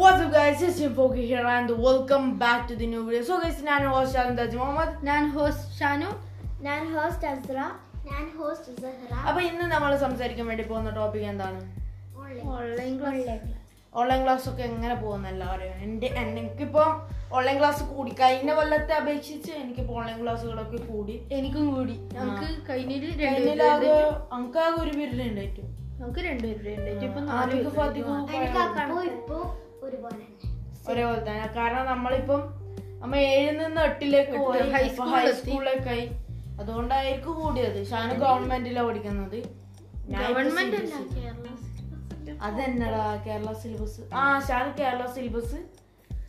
What's up guys, it's Infoki here and welcome back to the new video. So guys, ഞാൻ host Anthaj Muhammad ഞാൻ host Shanu ഞാൻ host Asra ഞാൻ host Zahra അപ്പോൾ ഇന്ന് നമ്മൾ സംസാരിക്കാൻ വേണ്ടി പോകുന്ന ടോപ്പിക് എന്താണ്? ഓൺലൈൻ ക്ലാസ് ഓൺലൈൻ ക്ലാസ് ഒക്കെ എങ്ങനെ പോകുന്ന എല്ലാവരും? എന്റെ എനിക്കിപ്പോൾ ഓൺലൈൻ ക്ലാസ് കൂടി. കഴിഞ്ഞ കൊല്ലത്തെ അപേക്ഷിച്ച് എനിക്കിപ്പോൾ ഓൺലൈൻ ക്ലാസ്സുകളൊക്കെ കൂടി. എനിക്കും കൂടി. നമുക്ക് കഴിഞ്ഞിട്ട് കഴിഞ്ഞിലാകെ ഒരു പീരീഡ് നമുക്ക് രണ്ടുപേരുടെ ഉണ്ടായിട്ട്. ഇപ്പൊ ഒരുപോലെ ഒരേപോലെ തന്നെ കാരണം നമ്മളിപ്പം നമ്മ ഏഴിൽ നിന്ന് എട്ടിലേക്ക് എട്ട്, പോയി. high ആയി. അതുകൊണ്ടായിരിക്കും കൂടിയത്. ഷാന് ഗവൺമെന്റിലാണ് പഠിക്കുന്നത്. ഗവൺമെന്റ് അതെന്നടാ കേരള സിലബസ്. ആ ഷാന് കേരള സിലബസ്.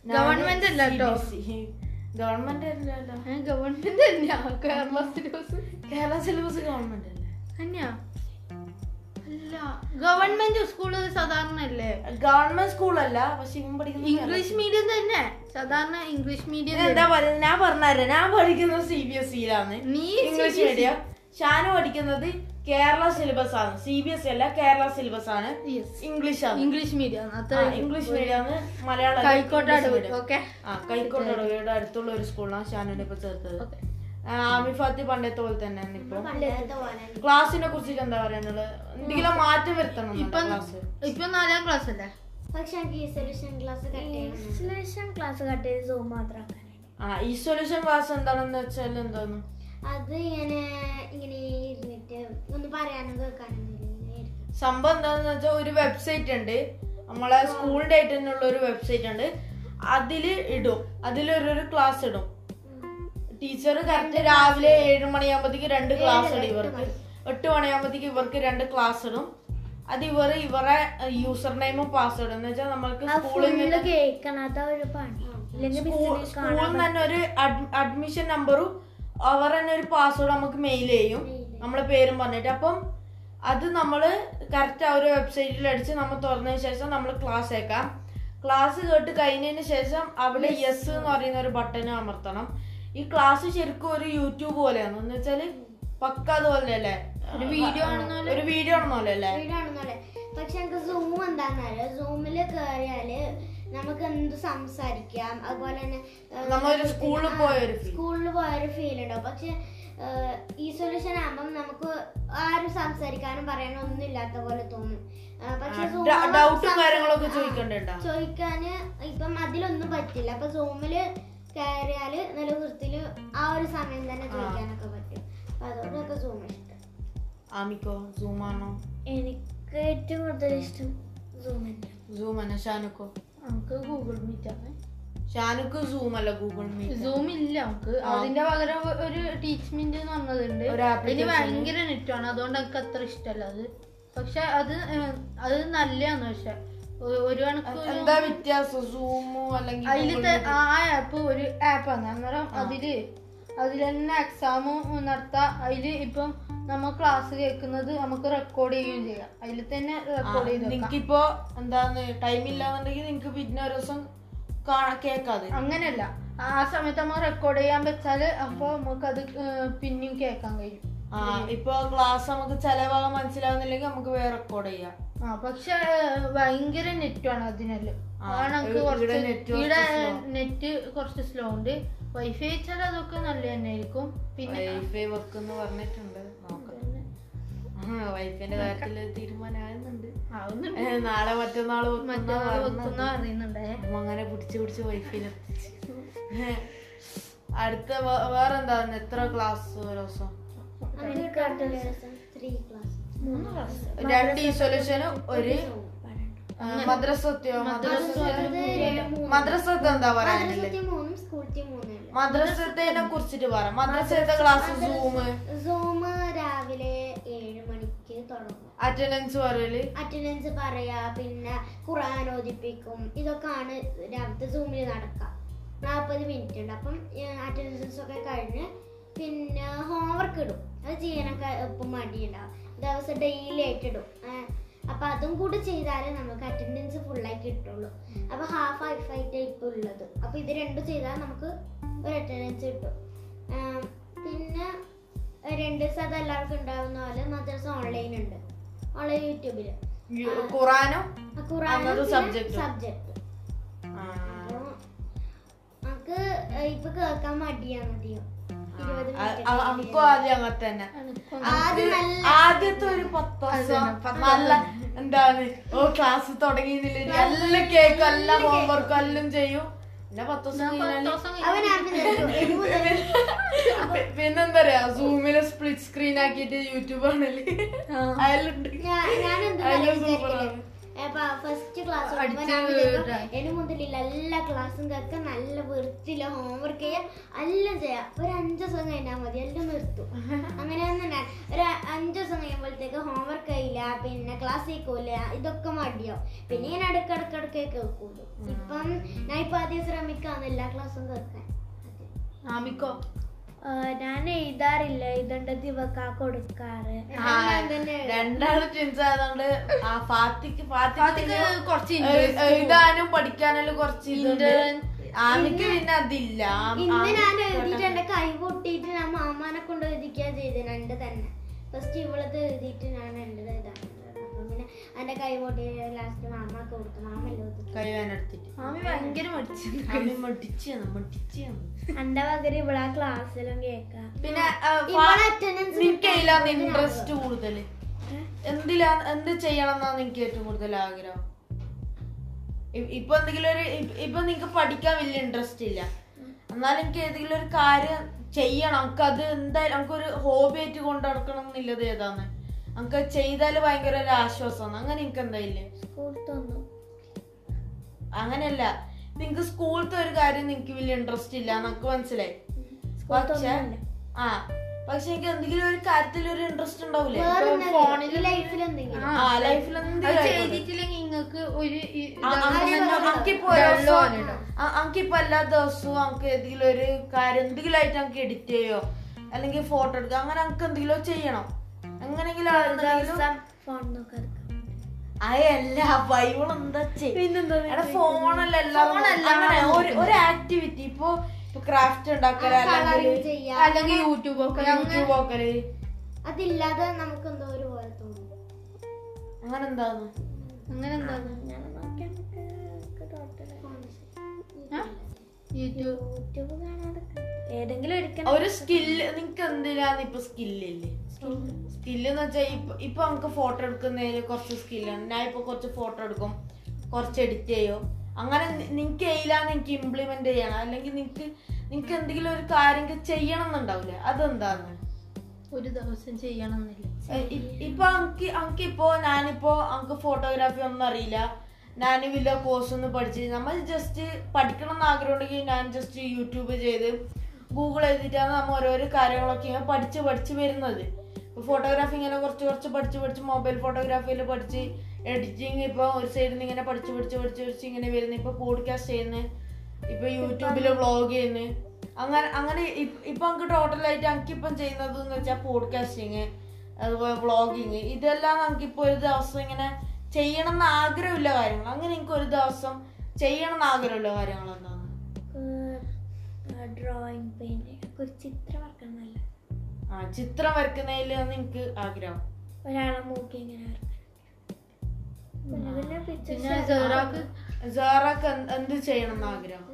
ഗവൺമെന്റ് അല്ല ട്ടോ. ഗവൺമെന്റ് അല്ലല്ലോ. Government Kerala syllabus. Kerala syllabus government അല്ലേ? തന്നെയാ ഗവൺമെന്റ് സ്കൂൾ സാധാരണ അല്ലേ ഗവൺമെന്റ് സ്കൂളല്ല പക്ഷെ ഇവൻ ഇംഗ്ലീഷ് മീഡിയം തന്നെ. സാധാരണ ഇംഗ്ലീഷ് മീഡിയം എന്താ പറയുന്നത് ഞാൻ പറഞ്ഞുതരാം. ഞാൻ പഠിക്കുന്നത് സി ബി എസ് സിയിലാണ് നീ ഇംഗ്ലീഷ് CBSE. മീഡിയം. ഷാനു പഠിക്കുന്നത് കേരള സിലബസ് ആണ്. സി ബി എസ് അല്ല കേരള സിലബസ് ആണ്. ഇംഗ്ലീഷ് ആണ്. ഇംഗ്ലീഷ് മീഡിയം ഇംഗ്ലീഷ് മീഡിയം ആണ്. മലയാളം കൈക്കോട്ടാട് ഓക്കെ. ആ കൈക്കോട്ടാട് അടുത്തുള്ള ഒരു സ്കൂളിലാണ് ഷാനുവിനെ ഇപ്പൊ ചേർത്തത്. ആമിഫാത്തി പണ്ടത്തെ പോലെ തന്നെ ഇപ്പൊ. ക്ലാസ്സിനെ കുറിച്ചിട്ട് എന്താ പറയാനുള്ളത് എന്തെങ്കിലും മാറ്റം വരുത്തണം ഇപ്പൊ ഇപ്പൊ നാലാം ക്ലാസ് അല്ലേ? പക്ഷെ എനിക്ക് ഈ solution class solution class cut ചെയ്ത് സൂം മാത്രം ആ ഈ സൊല്യൂഷൻ ക്ലാസ് എന്താണെന്ന് വെച്ചാൽ എന്താണ് അത് ഇങ്ങനെ ഇങ്ങനെ ഇരുന്നിട്ട് ഒന്ന് പറയാനും കേൾക്കാനും. സംഭവം എന്താണെന്ന് വെച്ചാൽ ഒരു വെബ്സൈറ്റ് ഉണ്ട്. നമ്മളെ സ്കൂളിന്റെ ആയിട്ട് തന്നെയുള്ള ഒരു വെബ്സൈറ്റ് ഉണ്ട്. അതിൽ ഇടും. അതിലൊരു ക്ലാസ് ഇടും. ടീച്ചർ കറക്റ്റ് രാവിലെ ഏഴ് മണിയാകുമ്പോഴത്തേക്ക് രണ്ട് ക്ലാസ് ഇടും ഇവർക്ക്. എട്ട് മണിയാകുമ്പോഴത്തേക്ക് ഇവർക്ക് രണ്ട് ക്ലാസ് ഇടും. അത് ഇവർ ഇവരെ യൂസർ നെയിമും പാസ്വേഡും എന്ന് വെച്ചാൽ നമ്മൾക്ക് സ്കൂളിൽ നിന്ന് സ്കൂളിൽ നിന്ന് തന്നെ ഒരു അഡ്മിഷൻ നമ്പറും അവർ തന്നെ ഒരു പാസ്വേഡ് നമുക്ക് മെയിൽ ചെയ്യും. നമ്മളെ പേരും പറഞ്ഞിട്ട്. അപ്പം അത് നമ്മൾ കറക്റ്റ് ആ ഒരു വെബ്സൈറ്റിൽ അടിച്ച് നമ്മൾ തുറന്നതിന് ശേഷം നമ്മൾ ക്ലാസ് കേൾക്കാം. ക്ലാസ് കേട്ട് കഴിഞ്ഞതിന് ശേഷം അവിടെ യെസ് എന്ന് പറയുന്ന ഒരു ബട്ടൺ അമർത്തണം. ഈ ക്ലാസ് ശരിക്കും ഒരു യൂട്യൂബ് പോലെയാണ്. എന്ന് വെച്ചാൽ പക്ക അതുപോലെ അല്ലേ? ഒരു വീഡിയോ ഒരു വീഡിയോ ആണെന്നോലെ അല്ലേ? പക്ഷെ നമുക്ക് സൂം എന്താന്നറിയോ സൂമിൽ കേറിയാൽ നമുക്ക് എന്ത് സംസാരിക്കാം? അതുപോലെ തന്നെ നമ്മളൊരു സ്കൂളിൽ പോയ ഒരു feel. സ്കൂളിൽ പോയൊരു ഫീൽ ഉണ്ടാവും. പക്ഷെ ഈ സൊല്യൂഷൻ ആകുമ്പം നമുക്ക് ആരും സംസാരിക്കാനും പറയാനും ഒന്നും ഇല്ലാത്ത പോലെ തോന്നും. പക്ഷെ ചോദിക്കാന് ഇപ്പം അതിലൊന്നും പറ്റില്ല. അപ്പൊ സൂമിൽ കയറിയാൽ നല്ല വൃത്തിയിൽ ആ ഒരു സമയം തന്നെ ചോദിക്കാനൊക്കെ പറ്റും. അപ്പൊ അതുകൊണ്ടൊക്കെ സൂം ഇഷ്ടം. ആമിക്കോ സൂം ആണോ? എനിക്ക് ഏറ്റവും കൂടുതൽ ഇഷ്ടം സൂം തന്നെ സൂം ആണ്? ഷാനുക്കോ? നമുക്ക് ഗൂഗിൾ മീറ്റ് ആണ്. ഷാനുക്ക് സൂം അല്ല ഗൂഗിൾ മീറ്റ് സൂം ഇല്ല നമുക്ക് അതിന്റെ പകരം ഒരു ടീച്ച് മിന്റ് എന്ന് പറഞ്ഞതുണ്ട് ഒരു അതിന്. ഭയങ്കര നെറ്റാണ് അതുകൊണ്ട് എനിക്ക് അത്ര ഇഷ്ടമല്ല. അത് പക്ഷെ അത് അത് നല്ലതാണ് പക്ഷെ. ഒരു എന്താ വ്യത്യാസം? സൂമോ അല്ലെങ്കിൽ അതിലത്തെ ആ ആപ്പ് ഒരു ആപ്പാണ് അന്നേരം അതിൽ അതിൽ തന്നെ എക്സാം നടത്താം. അതിൽ ഇപ്പം നമ്മ ക്ലാസ് കേൾക്കുന്നത് നമുക്ക് റെക്കോർഡ് ചെയ്യുകയും ചെയ്യാം. അതിൽ തന്നെ റെക്കോർഡ് ചെയ്ത് വെക്കാം. നിങ്ങക്കിപ്പോ എന്താന്ന് ടൈം ഇല്ലാന്നുണ്ടെങ്കിൽ നിങ്ങൾക്ക് പിന്നെ ഒരു ദിവസം കേൾക്കാതെ. അങ്ങനെയല്ല. ആ സമയത്ത് നമ്മൾ റെക്കോർഡ് ചെയ്യാൻ വെച്ചാൽ അപ്പൊ നമുക്ക് അത് പിന്നെയും കേൾക്കാൻ കഴിയും. ആ ഇപ്പൊ ക്ലാസ് നമുക്ക് ചില ഭാഗം മനസ്സിലാവുന്നില്ലെങ്കിൽ നമുക്ക് വേറെ റെക്കോർഡ് ചെയ്യാം. പക്ഷെ ഭയങ്കര നെറ്റാണ് അതിനെല്ലാം. ഇവിടെ. നെറ്റ് കുറച്ച് സ്ലോ ഉണ്ട്. വൈഫൈ വെച്ചാൽ അതൊക്കെ നല്ല തന്നെ ആയിരിക്കും പിന്നെ വൈഫൈ വെക്കെന്ന് പറഞ്ഞിട്ടുണ്ട്. നോക്കാം. വൈഫൈന്റെ കാര്യത്തിൽ തീരുമാനമാകുന്നുണ്ട്. നാളെ മറ്റന്നാൾ മറ്റന്നാൾ. വെക്കുന്ന അറിയുന്നുണ്ടേ അങ്ങനെ പിടിച്ച് പിടിച്ച് വൈഫൈയിൽ അടുത്ത വേറെന്താ എത്ര ക്ലാസ് ഒരു ദിവസം? ത്രീ ക്ലാസ് രണ്ട് ഇസൊലേഷനും ഒരു മദ്രസത്യോ മദ്രസത്തെ എന്താ പറയാനില്ലേ മദ്രസത്തേനെ കുറിച്ചിട്ട് പറ. മദ്രസത്തെ ക്ലാസ് സൂമ് സൂമ് രാവിലെ ഏഴ് മണിക്ക് തുടങ്ങും. അറ്റൻഡൻസ് പറയൽ? അറ്റൻഡൻസ് പറയാ പിന്നെ ഖുറാൻ ഓദിപ്പിക്കും ഇതൊക്കെയാണ് രാവിലത്തെ സൂമിൽ നടക്കുക നാൽപ്പത് മിനിറ്റ് ഉണ്ട് അപ്പം അറ്റൻഡൻസ് ഒക്കെ കഴിഞ്ഞ് പിന്നെ ഹോംവർക്ക് ഇടും. അത് ചെയ്യാനൊക്കെ ഇപ്പം മടിയുണ്ടാവും. ദിവസം ഡെയിലി ആയിട്ട് ഇടും. അപ്പൊ അതും കൂടി ചെയ്താലേ നമുക്ക് അറ്റൻഡൻസ് ഫുള്ളായി കിട്ടുള്ളൂ. അപ്പൊ ഹാഫ് ഹൈഫ് ആയിട്ട് ഇപ്പൊ ഉള്ളത്. അപ്പൊ ഇത് രണ്ടും ചെയ്താൽ നമുക്ക് ഒരു അറ്റൻഡൻസ് കിട്ടും. പിന്നെ രണ്ട് ദിവസം അത് എല്ലാവർക്കും ഉണ്ടാവുന്ന പോലെ മദ്രസ ഓൺലൈൻ ഉണ്ട്. ഓൺലൈൻ ഖുറാനും ഖുറാനും ഉം. സബ്ജക്ട് നമുക്ക് ഇപ്പൊ കേൾക്കാൻ മടിയാണ് അധികം നമുക്കും ആദ്യം അങ്ങനെ തന്നെ. ആദ്യത്തെ ഒരു പത്ത് ദിവസം നല്ല എന്താണ്? ഓ ക്ലാസ് തുടങ്ങിയില്ല എല്ലാം കേക്കും എല്ലാം ഹോംവർക്കും എല്ലാം ചെയ്യും. പിന്നെ പത്ത് ദിവസം പിന്നെന്താ പറയാ സൂമിൽ സ്പ്ലിറ്റ് സ്ക്രീൻ ആക്കിയിട്ട് യൂട്യൂബ് ആണല്ലേ? അതിലുണ്ട് അതിലും സൂപ്പറാണ്. ഫസ്റ്റ് ക്ലാസ് അടിച്ച് എന്നെ മുതലുള്ള എല്ലാ ക്ലാസ്സും കേൾക്ക നല്ല വൃത്തിയില്ല ഹോംവർക്ക് ചെയ്യാം എല്ലാം ചെയ്യാം. ഒരു അഞ്ച് ദിവസം കഴിഞ്ഞാൽ മതി എല്ലാം നിർത്തും. അങ്ങനെ തന്നെ ഒരു അഞ്ച് ദിവസം കഴിയുമ്പോഴത്തേക്ക് ഹോംവർക്ക് കഴിയില്ല പിന്നെ ക്ലാസ് കേൾക്കൂല ഇതൊക്കെ മടിയാവും. പിന്നെ ഞാൻ ഇടക്കിടക്കിടക്കേ കേൾക്കുള്ളൂ ഇപ്പം ഞാൻ ഇപ്പൊ ആദ്യം ശ്രമിക്കാന്ന് എല്ലാ ക്ലാസ്സും കേൾക്കാൻ. ആമിക്കോ? ഞാൻ എഴുതാറില്ല എഴുതേണ്ടത് ഇവക്കാ കൊടുക്കാറ്? രണ്ടാളും ട്വിൻസ് ആയതുകൊണ്ട് ആ ഫാത്തിക്ക് ഫാത്തിക്ക് കുറച്ച് എഴുതാനും പഠിക്കാനെല്ലാം കുറച്ച് ആമിക്ക് പിന്നെ അതില്ല. ഇന്ന് ഞാൻ എഴുതിയിട്ട് എന്റെ കൈ പൊട്ടിയിട്ട് ഞാൻ മാമാനെ കൊണ്ട് എഴുതിക്കാൻ ചെയ്തത് എന്റെ തന്നെ. ഫസ്റ്റ് ഇവളത് എഴുതിയിട്ട് ഞാൻ എന്റെ ഇതാണ് എന്റെ കൈ പൊട്ടി ലാസ്റ്റ് മാമാക്ക് കൊടുത്തു. മാമല്ലോ ആമി ഭയങ്കര എന്റെ പകരം ഇവിടെ ക്ലാസ്സിലും കേക്കാം. പിന്നെ ഇൻട്രസ്റ്റ് കൂടുതൽ? എന്തിലാ എന്ത് ചെയ്യണം എന്നാണ് നിനക്ക് ഏറ്റവും കൂടുതൽ ആഗ്രഹം? ഇപ്പൊ എന്തെങ്കിലും ഒരു ഇപ്പൊ നിങ്ങക്ക് പഠിക്കാൻ വലിയ ഇൻട്രസ്റ്റ് ഇല്ല. എന്നാലും എനിക്ക് ഏതെങ്കിലും ഒരു കാര്യം ചെയ്യണം. നമുക്ക് അത് എന്തായാലും നമുക്കൊരു ഹോബി ആയിട്ട് കൊണ്ടു നടക്കണം എന്നുള്ളത് ഏതാണ് നമുക്ക് ചെയ്താൽ ചെയ്താൽ ഭയങ്കര ഒരു ആശ്വാസമാണ് അങ്ങനെ എനിക്ക് എന്തായില്ലേ? അങ്ങനെയല്ല. നിങ്ങക്ക് സ്കൂളത്തെ ഒരു കാര്യം നിങ്ങക്ക് വലിയ ഇൻട്രസ്റ്റ് ഇല്ല നമുക്ക് മനസ്സിലായി. പക്ഷെ ആ പക്ഷെ എനിക്ക് എന്തെങ്കിലും ഒരു കാര്യത്തിൽ ഒരു ഇൻട്രസ്റ്റ് ഉണ്ടാവൂലേ? ഫോണിൽ ലൈഫിൽ എന്തെങ്കിലും? ആ ലൈഫിൽ. ചെയ്തിട്ടില്ലെങ്കിൽ നിങ്ങൾക്ക് ഒരു എല്ലാ ദിവസവും നമുക്ക് ഏതെങ്കിലും ഒരു കാര്യം എന്തെങ്കിലും ആയിട്ട് നമുക്ക് എഡിറ്റ് ചെയ്യോ? അല്ലെങ്കിൽ ഫോട്ടോ എടുക്കുക അങ്ങനെ നമുക്ക് എന്തെങ്കിലും ചെയ്യണം? അയല്ല ഫോണല്ല ഒരു ആക്ടിവിറ്റി ഇപ്പൊ ക്രാഫ്റ്റ് ഉണ്ടാക്കൽ അല്ലെങ്കിൽ അല്ലെങ്കിൽ യൂട്യൂബ് യൂട്യൂബ് നോക്കൽ അതില്ലാതെ നമുക്ക് എന്തോ ഒരു പോലെ തോന്നും. അങ്ങനെ എന്താന്ന്? അങ്ങനെ എന്താ ഞാൻ നോക്കിയാൽ യൂട്യൂബ് യൂട്യൂബ് കാണാതെ ഏതെങ്കിലും ഒരു സ്കില്ല് നിങ്ങക്ക് എന്തിനാന്ന് ഇപ്പൊ സ്കില്ലില്ലേ സ്കില്ല് എന്ന് വെച്ചാൽ ഇപ്പൊ ഇപ്പൊ നമുക്ക് ഫോട്ടോ എടുക്കുന്നതിൽ കുറച്ച് സ്കില്ലാണ് ഞാൻ ഇപ്പൊ കുറച്ച് ഫോട്ടോ എടുക്കും. കുറച്ച് എഡിറ്റ് ചെയ്യും. അങ്ങനെ നിങ്ങൾക്ക് എയിലാന്ന് എനിക്ക് ഇംപ്ലിമെന്റ് ചെയ്യണം. അല്ലെങ്കിൽ നിങ്ങക്ക് നിങ്ങക്ക് എന്തെങ്കിലും ഒരു കാര്യം ചെയ്യണം എന്നുണ്ടാവില്ലേ അതെന്താന്ന് ഒരു ദിവസം ചെയ്യണം എന്നില്ല ഏ, എനിക്ക് ഇപ്പൊ ഞാനിപ്പോ അങ്ക് ഫോട്ടോഗ്രാഫി ഒന്നും അറിയില്ല. ഞാൻ വലിയ കോഴ്സ് ഒന്നും പഠിച്ച് നമ്മൾ ജസ്റ്റ് പഠിക്കണം എന്ന് ആഗ്രഹം ഉണ്ടെങ്കിൽ ഞാൻ ജസ്റ്റ് യൂട്യൂബ് ചെയ്ത് ഗൂഗിൾ ചെയ്തിട്ടാണ് നമ്മൾ ഓരോരോ കാര്യങ്ങളൊക്കെ ഞാൻ പഠിച്ച് പഠിച്ച് വരുന്നത്. ഇപ്പൊ ഫോട്ടോഗ്രാഫി ഇങ്ങനെ കുറച്ച് കുറച്ച് പഠിച്ച് പഠിച്ച് മൊബൈൽ ഫോട്ടോഗ്രാഫിയിൽ പഠിച്ച് എഡിറ്റിങ് ഇപ്പൊ ഒരു സൈഡിൽ നിന്ന് ഇങ്ങനെ പഠിച്ച് പഠിച്ച് പഠിച്ച് പഠിച്ച് ഇങ്ങനെ വരുന്നത് ഇപ്പൊ പോഡ്കാസ്റ്റ് ചെയ്യുന്നു ഇപ്പൊ യൂട്യൂബിൽ വ്ളോഗ് ചെയ്യുന്നു. അങ്ങനെ അങ്ങനെ ഇപ്പം നമുക്ക് ടോട്ടലായിട്ട് എനിക്കിപ്പം ചെയ്യുന്നത് എന്ന് വെച്ചാൽ പോഡ്കാസ്റ്റിങ് അതുപോലെ വ്ളോഗിങ് ഇതെല്ലാം നമുക്കിപ്പോൾ ഒരു ദിവസം ഇങ്ങനെ ചെയ്യണം എന്ന് ആഗ്രഹമില്ല കാര്യങ്ങൾ. അങ്ങനെ എനിക്ക് ഒരു ദിവസം ചെയ്യണം എന്ന് ആഗ്രഹമില്ല കാര്യങ്ങൾ എന്താണ് ഡ്രോയിങ് പെയിന്റിങ് ഒരു ചിത്രം വരക്കണം ആ ചിത്രം വരക്കുന്നതിൽ എനിക്ക് ആഗ്രഹം. ഒരാളെ മൂക്കി ഇങ്ങനെ പിന്നെ സെറാക്ക് സാറൊക്കെ എന്ത് ചെയ്യണം എന്ന് ആഗ്രഹം?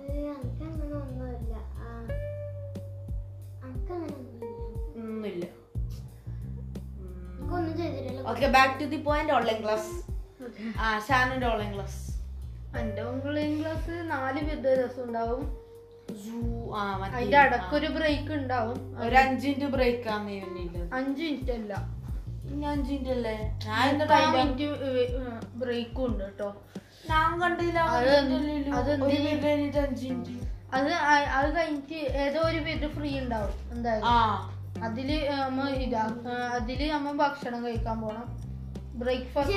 ഒന്നുമില്ല. Okay back to the point online class ആ ഷാനിന്റെ ഓൺലൈൻ ക്ലാസ് എന്റെ ഓൺലൈൻ ക്ലാസ് നാല് വിദ്യാഭ്യാസം ദിവസം ഉണ്ടാവും. അതിന്റെ ഇടക്കൊരു ബ്രേക്ക് ഉണ്ടാവും. ഒരു അഞ്ചിന്റെ ബ്രേക്ക് ആണ് ഇവനില്ലത് അഞ്ച് മിനിറ്റ് അല്ല. ഇനി മിനിറ്റ് അല്ലേ? മിനിറ്റ് ബ്രേക്കും ഉണ്ട് കേട്ടോ. ഞാൻ കണ്ടില്ല അത് അത് ഒരു? കഴിഞ്ഞിട്ട് ഏതോ ഒരു പേര് ഫ്രീ ഉണ്ടാവും എന്തായാലും. അതിൽ നമ്മ ഇതാ അതിൽ നമ്മ ഭക്ഷണം കഴിക്കാൻ പോണം. ബ്രേക്ക്ഫാസ്റ്റ്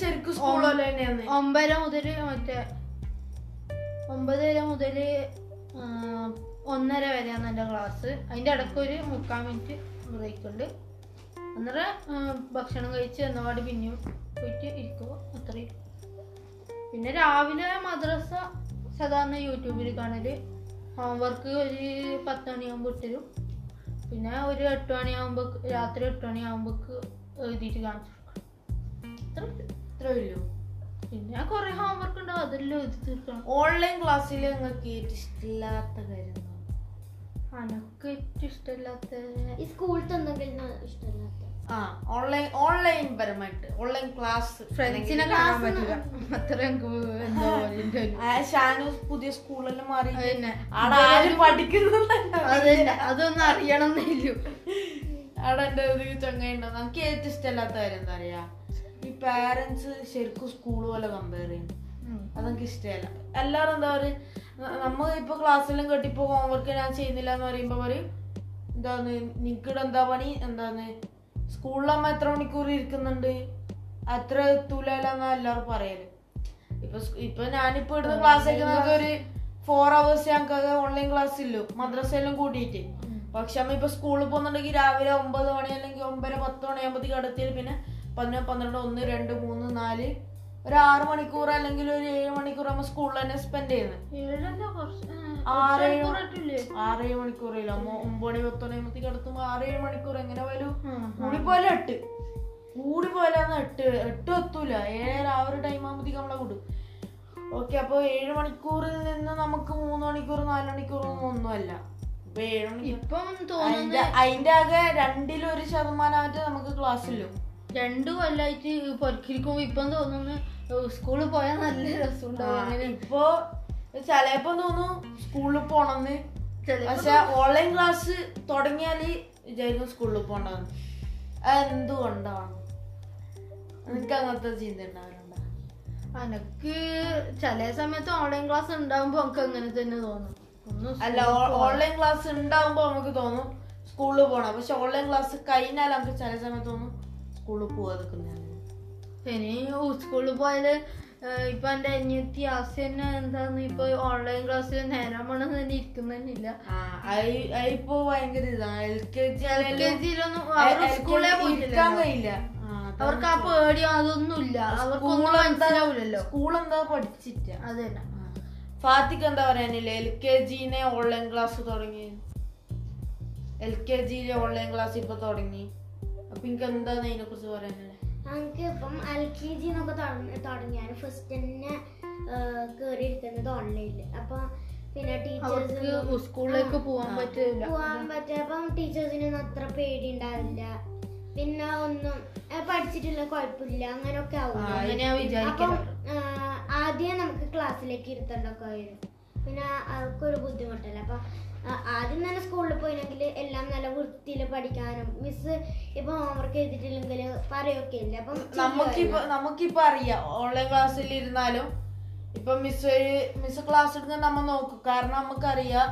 ശരിക്കും ഒമ്പര മുതൽ മറ്റേ ഒമ്പതര മുതൽ ഒന്നര വരെയാണ് എന്റെ ക്ലാസ്. അതിന്റെ ഇടയ്ക്ക് ഒരു മുക്കാൽ മിനിറ്റ് ബ്രേക്ക് ഉണ്ട് അന്നേരം ഭക്ഷണം കഴിച്ച് എന്നപാട് പിന്നെയും പോയിട്ട് ഇരിക്കും അത്രയും. പിന്നെ രാവിലെ മദ്രസ സാധാരണ യൂട്യൂബിൽ കാണൽ ഹോംവർക്ക് ഒരു പത്ത് മണിയാകുമ്പോൾ ഇട്ടരും. പിന്നെ ഒരു എട്ട് മണിയാകുമ്പോൾ രാത്രി എട്ട് മണിയാകുമ്പോൾ എഴുതിയിട്ട് കാണിച്ചു കൊടുക്കണം ഇത്ര വലിയ പിന്നെ കൊറേ ഹോംവർക്ക് ഉണ്ടാവും അതെല്ലാം എഴുതി തീർക്കണം. ഓൺലൈൻ ക്ലാസ്സിൽ നിങ്ങൾക്ക് ഏറ്റവും ഇഷ്ടമില്ലാത്ത കാര്യം? അനക്ക് ഏറ്റവും ഇഷ്ടമില്ലാത്ത ഈ സ്കൂളിൽ എന്തെങ്കിലും ഇഷ്ടമില്ലാത്ത? ആ ഓൺലൈൻ ഓൺലൈൻ പരമായിട്ട്. ഓൺലൈൻ ക്ലാസ് ഫ്രണ്ട്സിനെ കാണാൻ പറ്റില്ല അത്ര എനിക്ക് എന്തോ പോലെ ഷാനു പുതിയ സ്കൂളിൽ മാറി. പഠിക്കുന്നുണ്ടോ? അതന്നെ അതൊന്നും അറിയണം എന്നില്ല അവിടെ എന്റെ ഒരു ഉണ്ടോ നമുക്ക് ഏറ്റവും ഇഷ്ടമല്ലാത്ത കാര്യം എന്താ പറയാ പാരന്റ്സ് ശരിക്കും സ്കൂൾ പോലെ കമ്പയർ ചെയ്യും. അതെനിക്ക് ഇഷ്ടമല്ല. എല്ലാവരും എന്താ പറയുക നമ്മൾ ഇപ്പൊ ക്ലാസ്സിലും കേട്ടിപ്പോ ഹോംവർക്ക് ഞാൻ ചെയ്യുന്നില്ല എന്ന് പറയുമ്പോ പറയും എന്താന്ന് നിനക്കിടെ എന്താ പണി? എന്താന്ന് സ്കൂളിലമ്മ എത്ര മണിക്കൂർ ഇരിക്കുന്നുണ്ട്? അത്ര എത്തൂലെന്നാ എല്ലാവരും പറയൽ. ഇപ്പൊ ഇപ്പൊ ഞാനിപ്പോ ഇടുന്ന ക്ലാസ് നമുക്ക് ഒരു ഫോർ അവേഴ്സ് ഞങ്ങൾക്ക് ഓൺലൈൻ ക്ലാസ് ഇല്ലു? മദ്രസയിലും കൂട്ടിയിട്ട് പക്ഷെ അമ്മ ഇപ്പൊ സ്കൂളിൽ പോകുന്നുണ്ടെങ്കിൽ രാവിലെ ഒമ്പത് മണി അല്ലെങ്കിൽ ഒമ്പര പത്ത് മണിയാകുമ്പോഴത്തേക്ക് അടുത്തിട്ട് പിന്നെ പതിനൊന്ന് പന്ത്രണ്ട് ഒന്ന് രണ്ട് മൂന്ന് നാല്. ഒരു ആറ് മണിക്കൂർ അല്ലെങ്കിൽ ഒരു ഏഴ് മണിക്കൂർ നമ്മൾ സ്കൂളിൽ തന്നെ സ്പെൻഡ് ചെയ്യുന്നത് ഏഴല്ല കുറച്ച് ആറ് ഏഴ് കുറച്ചില്ലേ ആറേഴ് മണിക്കൂറില്ല അമ്മ ഒമ്പത് മണി പത്ത് മണിയാകുമ്പോഴത്തേക്ക് അടുത്തുമ്പോൾ ആറേഴ് മണിക്കൂർ എങ്ങനെ പോയാലും കൂടിപ്പോയാലും എട്ട് കൂടിപ്പോയാലാണ് എട്ട് എട്ട് എത്തൂല. ഏഴര ആ ഒരു ടൈം ആകുമ്പോഴത്തേക്ക് നമ്മളെ കൂടും ഓക്കെ അപ്പൊ ഏഴ് മണിക്കൂറിൽ നിന്ന് നമുക്ക് മൂന്ന് മണിക്കൂർ നാല് മണിക്കൂർ ഒന്നുമല്ല. ഇപ്പൊ അതിന്റെ ആകെ രണ്ടിലൊരു ശതമാനമായിട്ട് നമുക്ക് ക്ലാസ്സിലും രണ്ടു കൊല്ലായിട്ട് പൊരക്കിരിക്കുമ്പോ ഇപ്പം തോന്നുന്നു സ്കൂളിൽ പോയാൽ നല്ല രസമുണ്ടാവും ഇപ്പോ ചിലപ്പോ തോന്നുന്നു സ്കൂളിൽ പോണെന്ന്. പക്ഷെ ഓൺലൈൻ ക്ലാസ് തുടങ്ങിയാൽ വിചാരിക്കും സ്കൂളിൽ പോണ്ടെന്ന്. എന്തുകൊണ്ടാണ് എനിക്ക് അങ്ങനത്തെ ചിന്ത ഉണ്ടാവലുണ്ടോ എനക്ക് ചില സമയത്ത് ഓൺലൈൻ ക്ലാസ് ഉണ്ടാവുമ്പോ നമുക്ക് അങ്ങനെ തന്നെ തോന്നും. അല്ല ഓൺലൈൻ ക്ലാസ് ഉണ്ടാവുമ്പോ നമുക്ക് തോന്നും സ്കൂളിൽ പോണം. പക്ഷെ ഓൺലൈൻ ക്ലാസ് കഴിഞ്ഞാൽ നമുക്ക് ചില സമയത്ത് തോന്നും സ്കൂളിൽ പോവാതിരിക്കുന്നതാണ് ഇനി സ്കൂളിൽ പോയാൽ ഏഹ് ഇപ്പൊ എന്റെ അനിയത്തി ആസ് തന്നെ എന്താന്ന് ഇപ്പൊ ഓൺലൈൻ ക്ലാസ്സിൽ നേരം വേണം തന്നെ ഇരിക്കുന്നില്ല ഭയങ്കര ഇതാണ് L K G L K ജിയിലൊന്നും അവർ സ്കൂളിലെ പോയിട്ടില്ല അവർക്ക് ആ പേടിയോ അതൊന്നും ഇല്ല അവർക്കൊന്നും മനസ്സിലാവൂലല്ലോ സ്കൂൾ എന്താ പഠിച്ചിട്ട? അതന്നെ. ഫാത്തിക്ക് എന്താ പറയാനില്ല? എൽ കെ ജിനെ ഓൺലൈൻ ക്ലാസ് തുടങ്ങി. എൽ കെ ജിയിലെ ഓൺലൈൻ ക്ലാസ് ഇപ്പൊ തുടങ്ങി. അപ്പൊ എനിക്ക് എന്താണ് അതിനെ കുറിച്ച് പറയാനുള്ളത്? ഞങ്ങൾക്ക് ഇപ്പം എൽ കെ ജി എന്നൊക്കെ തുടങ്ങിയാണ്. ഫസ്റ്റ് തന്നെ കയറി ഇരിക്കുന്നത് ഓൺലൈനിൽ അപ്പൊ പിന്നെ ടീച്ചേഴ്സ് സ്കൂളിലേക്ക് പോവാൻ പറ്റില്ല. പോവാൻ പറ്റില്ല. അപ്പം ടീച്ചേഴ്സിനൊന്നും അത്ര പേടി ഉണ്ടാവില്ല പിന്നെ ഒന്നും പഠിച്ചിട്ടില്ല കുഴപ്പമില്ല. അങ്ങനെയൊക്കെ ആവും. അപ്പം ആദ്യം നമുക്ക് ക്ലാസ്സിലേക്ക് ഇരുത്തേണ്ടൊക്കെ വരും. പിന്നെ അവർക്കൊരു ബുദ്ധിമുട്ടല്ല? അപ്പൊ ആദ്യം തന്നെ സ്കൂളിൽ പോയില്ലെങ്കിൽ എല്ലാം നല്ല വൃത്തിയിൽ പഠിക്കാനും മിസ് ഇപ്പൊ ഹോംവർക്ക് ചെയ്തിട്ടില്ലെങ്കിൽ പറയൊക്കെ ഇല്ല അപ്പം നമുക്കിപ്പോ നമുക്കിപ്പോ അറിയാം ഓൺലൈൻ ക്ലാസ്സിൽ ഇരുന്നാലും ഇപ്പൊ മിസ് മിസ് ക്ലാസ് എടുക്കാൻ നമ്മൾ നോക്കും. കാരണം നമുക്കറിയാം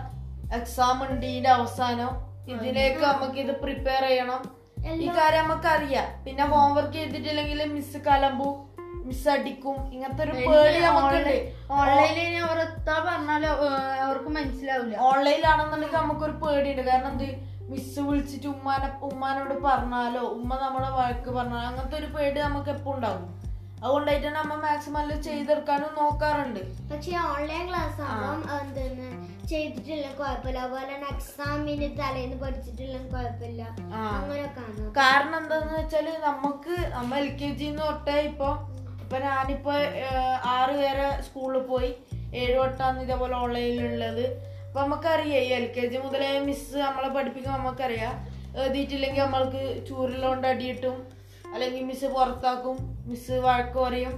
എക്സാം ഉണ്ട് ഇതിന്റെ അവസാനം. ഇതിലേക്ക് നമുക്ക് ഇത് പ്രിപ്പയർ ചെയ്യണം. ഈ കാര്യം നമുക്കറിയാം. പിന്നെ ഹോംവർക്ക് ചെയ്തിട്ടില്ലെങ്കിൽ മിസ് കലമ്പു മിസ് അടിക്കും ഇങ്ങനത്തെ ഒരു പേടി നമുക്കുണ്ട്. ഓൺലൈനിൽ അവർ എത്താ പറഞ്ഞാലോ അവർക്ക് മനസ്സിലാവില്ല ഓൺലൈനിലാണെന്നുണ്ടെങ്കിൽ നമുക്കൊരു പേടിയുണ്ട്. കാരണം എന്ത്? മിസ് വിളിച്ചിട്ട് ഉമ്മാനെ ഉമ്മാനോട് പറഞ്ഞാലോ ഉമ്മ നമ്മളെ വഴക്ക് പറഞ്ഞാലോ അങ്ങനത്തെ ഒരു പേടി നമുക്ക് എപ്പോ ഉണ്ടാവും. അതുകൊണ്ടായിട്ട് തന്നെ നമ്മ മാക്സിമം എല്ലാം ചെയ്തെടുക്കാനും നോക്കാറുണ്ട്. പക്ഷേ ഓൺലൈൻ ക്ലാസ് ആകുമ്പോൾ എന്തെന്ന്? ചെയ്തിട്ടില്ല കുഴപ്പമില്ല. അതുപോലെ എക്സാമിന് തലേന്ന് പഠിച്ചിട്ടില്ല കുഴപ്പമില്ല. അങ്ങനെയൊക്കെ ആണ്. കാരണം എന്താന്ന് വെച്ചാൽ നമുക്ക് നമ്മൾ എൽ കെ ജിന്ന് തൊട്ടേ ഇപ്പൊ ഇപ്പൊ ഞാനിപ്പോ ഏഹ്, ആറ് വരെ സ്കൂളിൽ പോയി. ഏഴ് വട്ടാന്ന് ഇതേപോലെ ഓൺലൈനിലുള്ളത് അപ്പൊ നമുക്കറിയാം ഈ എൽ കെ ജി മുതലേ മിസ് നമ്മളെ പഠിപ്പിക്കുമ്പോൾ നമുക്കറിയാം. എഴുതിയിട്ടില്ലെങ്കിൽ നമ്മൾക്ക് ചൂരിലോണ്ട് അടിയിട്ടും അല്ലെങ്കിൽ മിസ് പുറത്താക്കും മിസ് വഴക്ക് പറയും.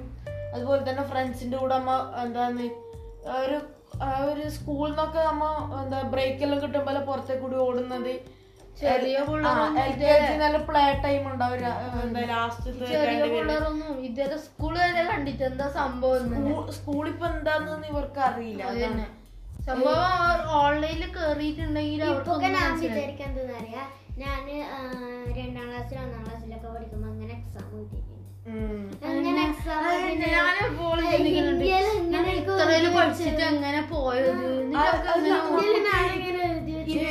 അതുപോലെ തന്നെ ഫ്രണ്ട്സിന്റെ കൂടെ നമ്മ എന്താന്ന് ഒരു ഒരു സ്കൂളിൽ നിന്നൊക്കെ നമ്മൾ എന്താ ബ്രേക്കെല്ലാം കിട്ടുമ്പോൾ പുറത്തേക്കൂടി ഓടുന്നത്. ചെറിയ പ്ലേ ടൈം ഉണ്ടാവും. ലാസ്റ്റ് ചെറിയ പിള്ളേരൊന്നും ഇതുവരെ സ്കൂൾ വരെ കണ്ടിട്ട് എന്താ സംഭവം. സ്കൂളിൽ ഇപ്പൊ എന്താന്ന് ഇവർക്ക് അറിയില്ല. സംഭവം ഓൺലൈനിൽ കേറിയിട്ടുണ്ടെങ്കിൽ ഞാൻ രണ്ടാം ക്ലാസ്സിൽ ഒന്നാം ക്ലാസ്സിലൊക്കെ പഠിക്കുമ്പോ അങ്ങനെ എക്സാം അങ്ങനെ എക്സാം പഠിച്ചിട്ട് അങ്ങനെ പോയത്?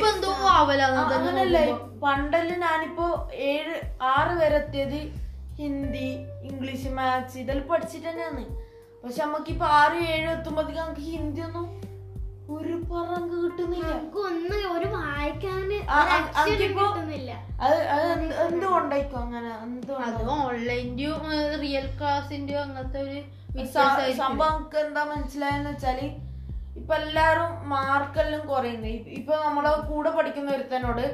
ഇപ്പൊ എന്തോ അങ്ങനല്ല പണ്ടല്ല ഞാനിപ്പോ ഏഴ് ആറ് വരെ എത്തിയത് ഹിന്ദി ഇംഗ്ലീഷ് മാത്സ് ഇതെല്ലാം പഠിച്ചിട്ട് തന്നെയാണ്. പക്ഷെ നമുക്ക് ഇപ്പൊ ആറ് ഏഴ് എത്തുമ്പോഴത്തേക്ക് നമുക്ക് ഹിന്ദി ഒന്നും ഒരു പറങ്ക് കിട്ടുന്നില്ല. ഒന്ന് ഒരു വായിക്കാന് അത് അങ്ങനെ അത് ഓൺലൈന്റെയോ റിയൽ ക്ലാസിന്റെയും അങ്ങനത്തെ ഒരു. സംഭവം എന്താ മനസ്സിലായെന്ന് വെച്ചാൽ ഇപ്പൊ എല്ലാരും മാർക്കെല്ലാം കുറയുന്നു. ഇപ്പൊ നമ്മളെ കൂടെ പഠിക്കുന്ന ഒരുത്തനോട്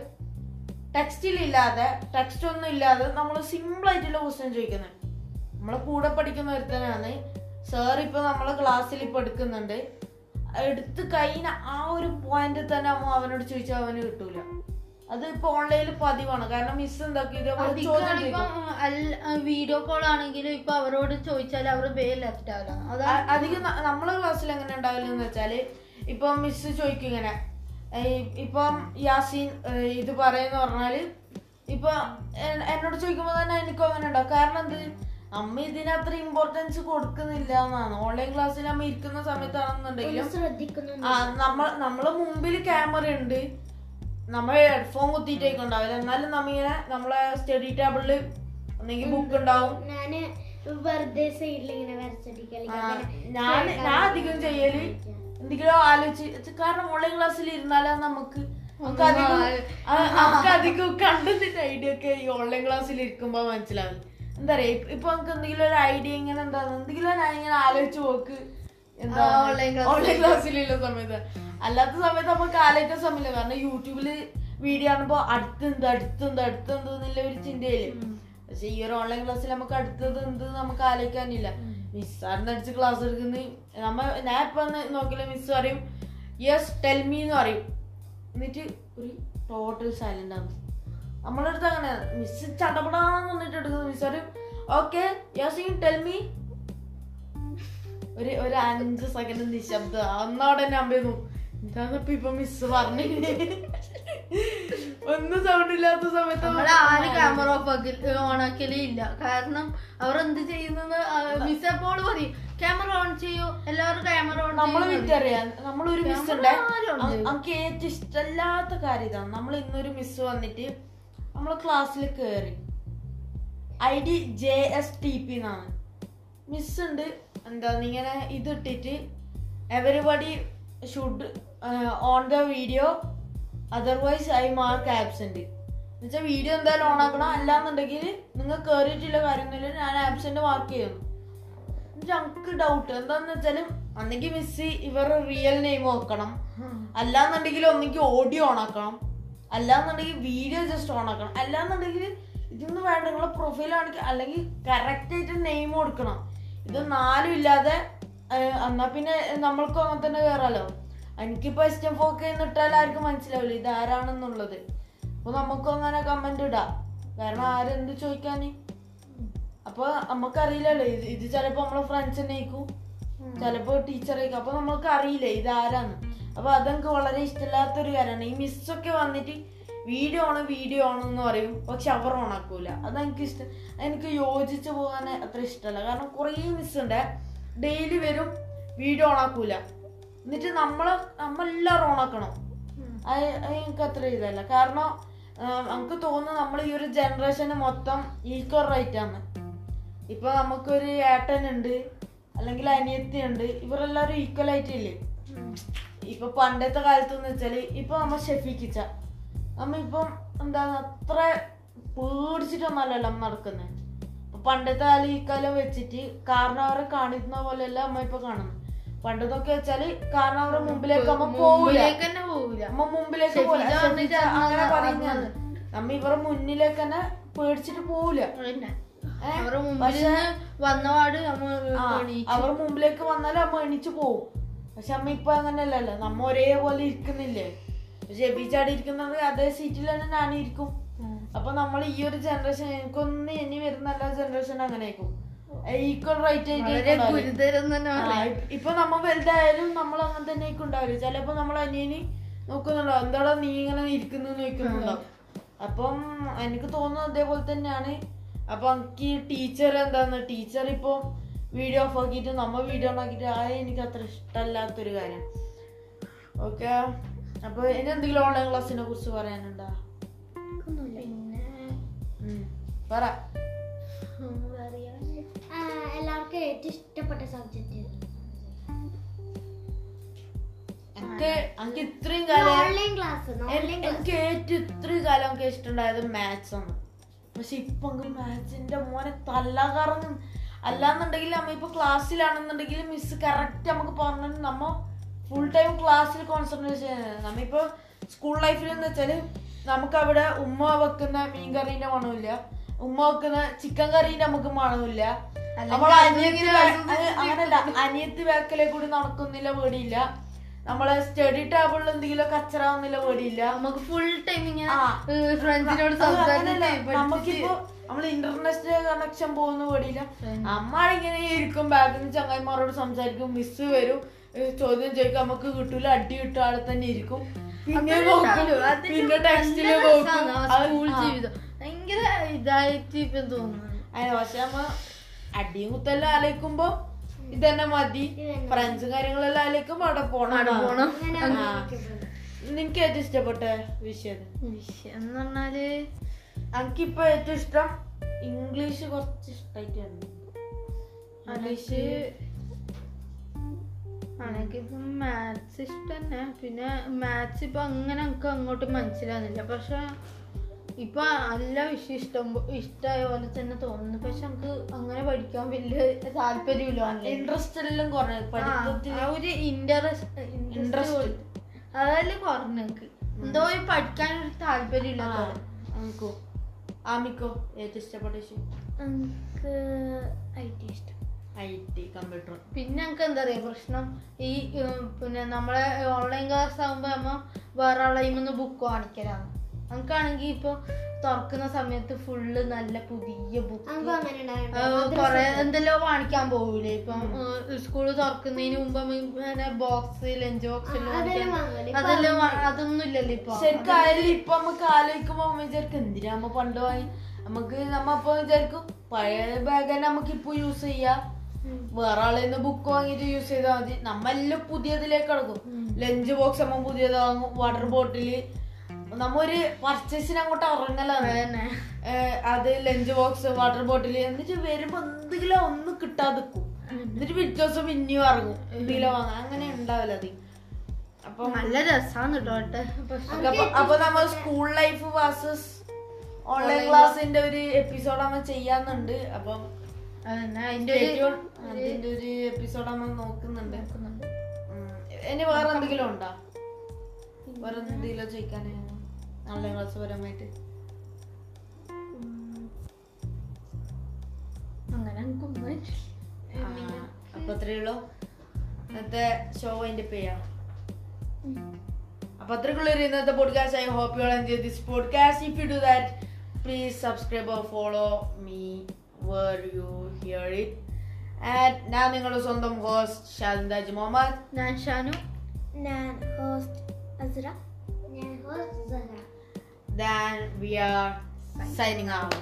ടെക്സ്റ്റിൽ ഇല്ലാതെ ടെക്സ്റ്റ് ഒന്നും ഇല്ലാതെ നമ്മൾ സിമ്പിൾ ആയിട്ടുള്ള ക്വസ്റ്റ്യൻ ചോദിക്കുന്നത് നമ്മളെ കൂടെ പഠിക്കുന്ന ഒരുത്തനാണ്. സാർ ഇപ്പൊ നമ്മളെ ക്ലാസ്സിൽ ഇപ്പൊ എടുക്കുന്നുണ്ട്. എടുത്ത് കഴിഞ്ഞ ആ ഒരു പോയിന്റ് തന്നെ അവനോട് ചോദിച്ചാൽ അവന് കിട്ടൂല. അത് ഇപ്പൊ ഓൺലൈനിൽ പതിവാണ്. കാരണം മിസ് എന്താക്കി? വീഡിയോ കോൾ ആണെങ്കിലും ഇപ്പൊ അവരോട് ചോദിച്ചാൽ അവർ ലെഫ്റ്റ് ആവില്ല അധികം നമ്മളെ ക്ലാസ്സിൽ എങ്ങനെ ഉണ്ടാവില്ലെന്ന് വെച്ചാൽ ഇപ്പൊ മിസ് ചോദിക്കും ഇങ്ങനെ. ഇപ്പം യാസീൻ ഇത് പറയുന്ന പറഞ്ഞാൽ ഇപ്പൊ എന്നോട് ചോദിക്കുമ്പോ തന്നെ എനിക്ക് അങ്ങനെ ഉണ്ടാവും. കാരണം എന്ത്? അമ്മ ഇതിനത്ര അത്ര ഇമ്പോർട്ടൻസ് കൊടുക്കുന്നില്ല എന്നാണ്. ഓൺലൈൻ ക്ലാസ്സിൽ അമ്മ ഇരിക്കുന്ന സമയത്താണെന്നുണ്ടെങ്കിലും നമ്മൾ നമ്മളെ മുമ്പിൽ ക്യാമറ ഉണ്ട്. നമ്മൾ ഹെഡ്ഫോൺ കുത്തിയിട്ടേക്കുണ്ടാവില്ല എന്നാലും നമ്മിങ്ങനെ നമ്മളെ സ്റ്റഡി ടേബിളിൽ ഒന്നെങ്കിൽ ബുക്ക് ഉണ്ടാവും. ഞാൻ വെറുതെ സൈഡിൽ ഇങ്ങനെ ആ, ഞാൻ ഞാൻ അധികം ചെയ്യൽ എന്തെങ്കിലും ആലോചിച്ച് കാരണം ഓൺലൈൻ ക്ലാസ്സിൽ ഇരുന്നാലാ നമുക്ക് നമുക്ക് അധികം കണ്ടതിന്റെ ഐഡിയ ഒക്കെ ഈ ഓൺലൈൻ ക്ലാസ്സിൽ ഇരിക്കുമ്പോ മനസ്സിലാവും. എന്താ പറയാ ഇപ്പൊ- നമുക്ക് എന്തെങ്കിലും ഒരു ഐഡിയ ഇങ്ങനെ എന്താ എന്തെങ്കിലും ഞാൻ ഇങ്ങനെ ആലോചിച്ച് പോക്ക് എന്താ ഓൺലൈൻ ക്ലാസ്സിലുള്ള സമയത്ത്. അല്ലാത്ത സമയത്ത് നമുക്ക് ആലോചിക്കാൻ സമയമില്ല. കാരണം യൂട്യൂബിൽ വീഡിയോ ആണപ്പോ അടുത്തെന്ത് അടുത്തെന്ത് അടുത്തെന്ത് എന്നുള്ള ഒരു ചിന്തയിൽ പക്ഷെ ഈ ഒരു ഓൺലൈൻ ക്ലാസ്സിൽ നമുക്ക് അടുത്തത് എന്ത് നമുക്ക് ആലോചിക്കാനില്ല മിസ്സാറിന് അടിച്ച് ക്ലാസ് എടുക്കുന്ന. നമ്മ ഞാൻ ഇപ്പൊ നോക്കില്ല മിസ് പറയും യെസ് ടെൽ മീ എന്ന് പറയും. എന്നിട്ട് ഒരു ടോട്ടൽ സൈലന്റ് ആണ്. നമ്മളെ അടുത്ത് അങ്ങനെ മിസ് ചടപടാന്ന് വന്നിട്ട് എടുക്കുന്നത് മിസ് പറയും okay yes you tell me ഒരു ഒരു അഞ്ച് സെക്കൻഡ് നിശബ്ദ. അന്നവിടെ തന്നെ അമ്പന്നു എന്താന്നപ്പ ഇപ്പൊ മിസ് പറഞ്ഞു. ഒന്നും സൗണ്ട് ഇല്ലാത്ത സമയത്ത് നമ്മൾ ആര് ക്യാമറ ഓഫ് ആക്കി ഓൺ ആക്കലേ ഇല്ല. കാരണം അവർ എന്ത് ചെയ്യുന്നത് മിസ് എപ്പോൾ പറയും ക്യാമറ ഓൺ ചെയ്യൂ. എല്ലാവരും ക്യാമറ ഓൺ നമ്മൾ നമ്മളൊരു മിസ് ഉണ്ട്? ആരും ഉണ്ട്. നമുക്ക് ഏറ്റവും ഇഷ്ടമല്ലാത്ത കാര്യം ഇതാണ്. നമ്മൾ ഇന്നൊരു മിസ് വന്നിട്ട് നമ്മൾ ക്ലാസ്സിൽ കയറി I D J S T P എന്നാണ്. മിസ് ഉണ്ട്. എന്താ ഇങ്ങനെ ഇതിട്ടിട്ട് ഇട്ടിട്ട് everybody should on the video otherwise I mark absent എന്നുവെച്ചാൽ വീഡിയോ എന്തായാലും ഓൺ ആക്കണം. അല്ലാന്നുണ്ടെങ്കിൽ നിങ്ങൾ കയറിയിട്ടുള്ള കാര്യമൊന്നുമില്ല ഞാൻ ആബ്സെന്റ് മാർക്ക് ചെയ്യുന്നു. ഞങ്ങൾക്ക് ഡൗട്ട് എന്താന്ന് വെച്ചാൽ ഒന്നെങ്കിൽ മിസ് ഇവർ റിയൽ നെയിം നോക്കണം അല്ലാന്നുണ്ടെങ്കിൽ ഒന്നെങ്കിൽ ഓഡിയോ ഓൺ ആക്കണം. അല്ലാന്നുണ്ടെങ്കിൽ വീഡിയോ ജസ്റ്റ് ഓൺ ആക്കണം. അല്ലാന്നുണ്ടെങ്കിൽ ഇതൊന്നും വേണ്ട നിങ്ങളെ പ്രൊഫൈൽ കാണിക്കുക അല്ലെങ്കിൽ കറക്റ്റ് ആയിട്ട് നെയിം കൊടുക്കണം. ഇത് നാലും ഇല്ലാതെ എന്നാൽ പിന്നെ നമ്മൾക്കും അങ്ങനെ തന്നെ കയറാലോ എനിക്കിപ്പോ എസ്റ്റം ഫോക്ക് ഇട്ടാൽ ആർക്കും മനസ്സിലാവില്ല. ഇത് ആരാണെന്നുള്ളത്. അപ്പൊ നമുക്കും അങ്ങനെ കമന്റ് ഇടാം. കാരണം ആരെന്ത് ചോദിക്കാന്? അപ്പൊ നമുക്കറിയില്ലല്ലോ. ഇത് ഇത് ചിലപ്പോ നമ്മളെ ഫ്രണ്ട്സ് ആയിരിക്കും. ചിലപ്പോ ടീച്ചർ ആയിരിക്കും. അപ്പൊ നമ്മൾക്ക് അറിയില്ല ഇത് ആരാന്ന്. അപ്പൊ അതെനിക്ക് വളരെ ഇഷ്ടമില്ലാത്തൊരു കാര്യമാണ്. ഈ മിസ്സൊക്കെ വന്നിട്ട് വീഡിയോ ആണ് വീഡിയോ ആണെന്ന് പറയും. പക്ഷെ അവർ ഓണാക്കൂല അതെനിക്ക് ഇഷ്ടം. എനിക്ക് യോജിച്ച് പോകാൻ അത്ര ഇഷ്ടമല്ല. കാരണം കുറേ മിസ് ഉണ്ട്. ഡെയിലി വരും വീഡിയോ ഓണാക്കൂല എന്നിട്ട് നമ്മളെ നമ്മളെല്ലാവരും ഓണാക്കണം അത് എനിക്ക് അത്ര ഇതല്ല. കാരണം നമുക്ക് തോന്നുന്നു നമ്മൾ ഈ ഒരു ജനറേഷന് മൊത്തം ഈക്വൽ റൈറ്റ് ആണ്. ഇപ്പൊ നമുക്കൊരു ഏട്ടനുണ്ട് അല്ലെങ്കിൽ അനിയത്തി ഉണ്ട് ഇവരെല്ലാരും ഈക്വൽ ആയിട്ടില്ലേ ഇപ്പൊ പണ്ടത്തെ കാലത്ത് എന്ന് വെച്ചാൽ ഇപ്പൊ നമ്മ ഷെഫിക്കിച്ച നമ്മ ഇപ്പം എന്താ അത്ര പേടിച്ചിട്ടൊന്നല്ലല്ലോ നമ്മ നടക്കുന്നത് പണ്ടത്തെ കാലം ഈ കാലം വെച്ചിട്ട് കാരണവരെ കാണിക്കുന്ന പോലെയല്ല നമ്മ ഇപ്പൊ കാണുന്നത് പണ്ടതൊക്കെ വെച്ചാൽ കാരണവരെ മുമ്പിലേക്ക് അമ്മ പോവില്ല. മുമ്പിലേക്ക് നമ്മ മുമ്പിലേക്ക് പോവില്ല. അങ്ങനെ അന്ന് പറയുന്നത്. നമ്മ ഇവരെ മുന്നിലേക്ക് തന്നെ പേടിച്ചിട്ട് പോവില്ല? അവരുടെ വന്നപാട് അവർ മുമ്പിലേക്ക് വന്നാലും അമ്മ എണീച്ചു പോവും. പക്ഷെ അമ്മ ഇപ്പൊ അങ്ങനെയല്ലല്ലോ. നമ്മ ഒരേപോലെ ഇരിക്കുന്നില്ലേ? ഷെബിച്ചാടി ഇരിക്കുന്നത് അതേ സീറ്റിൽ തന്നെ ഞാനിരിക്കും ഇരിക്കും. അപ്പൊ നമ്മൾ ഈ ഒരു ജനറേഷൻ എനിക്കൊന്നും ഇനി വരുന്ന എല്ലാ ജനറേഷൻ അങ്ങനെ ആയിരിക്കും ഈക്വൽ റൈറ്റ്. ഇപ്പൊ നമ്മ വലുതായാലും നമ്മൾ അങ്ങനെ തന്നെ ഉണ്ടാവില്ല ചിലപ്പോ നമ്മൾ അനിയന് നോക്കുന്നുണ്ടോ എന്താടാ നീ ഇങ്ങനെ ഇരിക്കുന്നു നോക്കുന്നുണ്ടോ അപ്പം എനിക്ക് തോന്നുന്നത് അതേപോലെ തന്നെയാണ്. അപ്പൊ എനിക്ക് ടീച്ചർ എന്താന്ന് ടീച്ചർ ഇപ്പൊ വീഡിയോ ഓഫ് ആക്കിയിട്ട് നമ്മ വീഡിയോ ഓൺ ആക്കിയിട്ട് ആ എനിക്ക് അത്ര ഇഷ്ടമല്ലാത്തൊരു കാര്യം. ഓക്കെ അപ്പൊ ഇനി എന്തെങ്കിലും ഓൺലൈൻ ക്ലാസ്സിനെ കുറിച്ച് പറയാനുണ്ടോ. പറ. എല്ലാവർക്കും ഏറ്റവും ഇഷ്ടപ്പെട്ട സബ്ജക്റ്റ് എനിക്ക് ഇത്രയും കാലം ഏറ്റവും ഇത്രയും കാലം ഒക്കെ ഇഷ്ടമുണ്ടായത് മാത്സ് ആണ്. പക്ഷെ ഇപ്പൊ മാത്സിന്റെ മോനെ തല്ല കറങ്ങും. അല്ലാന്നുണ്ടെങ്കിൽ നമ്മ ഇപ്പൊ ക്ലാസ്സിലാണെന്നുണ്ടെങ്കിൽ മിസ് കറക്റ്റ് നമുക്ക് പറഞ്ഞു നമ്മ ഫുൾ ടൈം ക്ലാസ്സിൽ കോൺസെൻട്രേഷൻ നമ്മ നമ്മിപ്പോ സ്കൂൾ ലൈഫിൽ എന്ന് വെച്ചാൽ നമുക്ക് അവിടെ ഉമ്മ വെക്കുന്ന മീൻ കറീന്റെ മണമില്ല ഉമ്മ വെക്കുന്ന ചിക്കൻ കറീന്റെ നമുക്ക് മണമില്ല അങ്ങനല്ല. അനിയത്തി വേക്കലെ കൂടി നടക്കുന്നില്ല പേടിയില്ല. നമ്മളെ സ്റ്റഡി ടേബിളിൽ എന്തെങ്കിലും കച്ചറാവുന്നില്ല പേടിയില്ല. നമുക്ക് ഫുൾ ടൈം ഫ്രണ്ട്സിനോട് നമുക്കിപ്പോ നമ്മൾ ഇന്റർനെറ്റ് കണക്ഷൻ പോകുന്ന പേടിയില്ല. അമ്മ ഇങ്ങനെ ഇരിക്കും ബാക്കിൽ നിന്ന് ചങ്ങായിമാരോട് സംസാരിക്കും മിസ് വരും. ചോദ്യം ചോദിക്കും നമുക്ക് കിട്ടൂല അടി കിട്ടും ആളെ തന്നെ ഇരിക്കും. പിന്നെ പിന്നെ ടെക്സ്റ്റിൽ സ്കൂൾ ജീവിതം. ഭയങ്കര ഇതായിട്ട് ഇപ്പൊ തോന്നുന്നു. പക്ഷെ നമ്മ അടിയും കുത്തെല്ലാം ആലോചിക്കുമ്പോ ഇതന്നെ മതി. ഫ്രണ്ട്സും കാര്യങ്ങളെല്ലാം ആലോചിക്കുമ്പോ അവിടെ പോണം. പോണം. നിനക്ക് ഏറ്റവും ഇഷ്ടപ്പെട്ട വിഷയം വിഷയം എന്ന് പറഞ്ഞാൽ എനിക്കിപ്പോ ഏറ്റവും ഇഷ്ടം ഇംഗ്ലീഷ് കുറച്ച് ഇഷ്ടമായിട്ട് ഇംഗ്ലീഷ് എനിക്കിപ്പം മാത്സ് ഇഷ്ടം തന്നെ പിന്നെ മാത്സ് ഇപ്പൊ അങ്ങനെ എനിക്ക് അങ്ങോട്ട് മനസ്സിലാകുന്നില്ല പക്ഷെ ഇപ്പൊ നല്ല വിഷയം ഇഷ്ടം ഇഷ്ടമായ പോലെ തന്നെ തോന്നുന്നു. പക്ഷെ നമുക്ക് അങ്ങനെ പഠിക്കാൻ വലിയ താല്പര്യമില്ല. ഇൻട്രസ്റ്റ് എല്ലാം കുറഞ്ഞു പഠിത്തത്തിൽ ഒരു ഇൻട്രസ്റ്റ് ഇൻട്രസ്റ്റ് അതെല്ലാം കുറഞ്ഞു എനിക്ക് എന്തോ ഒരു പഠിക്കാൻ ഒരു താല്പര്യമില്ല എനിക്കോ ആമിക്കോ? ഏറ്റവും ഇഷ്ടപ്പെട്ട വിഷയം? എനിക്ക് ഐ ടി ഇഷ്ടം. ഐ ടി കമ്പ്യൂട്ടർ പിന്നെ നമുക്ക് എന്താ പറയാ പ്രശ്നം. ഈ പിന്നെ നമ്മളെ ഓൺലൈൻ ക്ലാസ് ആകുമ്പോ നമ്മ വേറെ ആളെ ബുക്ക് കാണിക്കലാണ് നമുക്കാണെങ്കിൽ ഇപ്പൊ തുറക്കുന്ന സമയത്ത് ഫുള്ള് നല്ല പുതിയ ബുക്ക്. കൊറേ എന്തെല്ലോ വാങ്ങിക്കാൻ പോകൂലേ ഇപ്പം. സ്കൂൾ തുറക്കുന്നതിന് മുമ്പ് ബോക്സ് ലഞ്ച് ബോക്സ് അതെല്ലാം അതൊന്നും ഇല്ലല്ലോ ഇപ്പൊ. ശരിക്കും ഇപ്പൊ നമുക്ക് ആലോചിക്കുമ്പോ നമ്മ വിചാരിക്കും എന്തിനാ നമ്മ പണ്ട് വാങ്ങി നമുക്ക് നമ്മ അപ്പൊ വിചാരിക്കും പഴയ ബാഗ് തന്നെ നമുക്ക് ഇപ്പൊ യൂസ് ചെയ്യാം. വേറെ ആളിന്ന് ബുക്ക് വാങ്ങിട്ട് യൂസ് ചെയ്താൽ മതി. നമ്മെല്ലാം പുതിയതിലേക്ക് കിടക്കും. ലഞ്ച് ബോക്സ് നമ്മ പുതിയത് വാങ്ങും വാട്ടർ ബോട്ടിൽ നമ്മ ഒരു പർച്ചേസിന് അങ്ങോട്ട് ഇറങ്ങലാണ് അത് ലഞ്ച് ബോക്സ് വാട്ടർ ബോട്ടിൽ എന്നിട്ട് വരുമ്പോ എന്തെങ്കിലും ഒന്നും കിട്ടാതെ നിൽക്കും എന്നിട്ട് പിറ്റേ ദിവസം പിന്നെയും ഇറങ്ങും. എന്തെങ്കിലും വാങ്ങാൻ. അങ്ങനെ ഉണ്ടാവില്ല അത് അപ്പൊ നല്ല രസാണ് കേട്ടോ അപ്പൊ നമ്മൾ സ്കൂൾ ലൈഫ് വേഴ്സസ് ഓൺലൈൻ ക്ലാസ്സിന്റെ ഒരു എപ്പിസോഡ് നമ്മൾ ചെയ്യാന്നുണ്ട്. അപ്പം അതിന്റെ ഒരു എപ്പിസോഡ് നമ്മൾ നോക്കുന്നുണ്ട്. ഇനി വേറെ എന്തെങ്കിലും ഉണ്ടോ? വേറെ എന്തെങ്കിലും ചോദിക്കാന്? ഓൺലൈൻ ക്ലാസ് പരമായിട്ട് അങ്ങനെ അപ്പൊ അത്രേ ഉള്ളൂ. ഇന്നത്തെ ഷോ അതിന്റെ പേയാ അപ്പൊ അത്രക്കുള്ളൊരു ഇന്നത്തെ podcast I hope you enjoy this podcast if you do that please subscribe or follow me where you hear it and ഞാൻ നിങ്ങളുടെ സ്വന്തം ഹോസ്റ്റ് ഷാലിന്ദാജ് മുഹമ്മദ്. ഞാൻ ഷാനു. ഞാൻ ഹോസ്റ്റ് അസ്ര. ഞാൻ host then we are signing out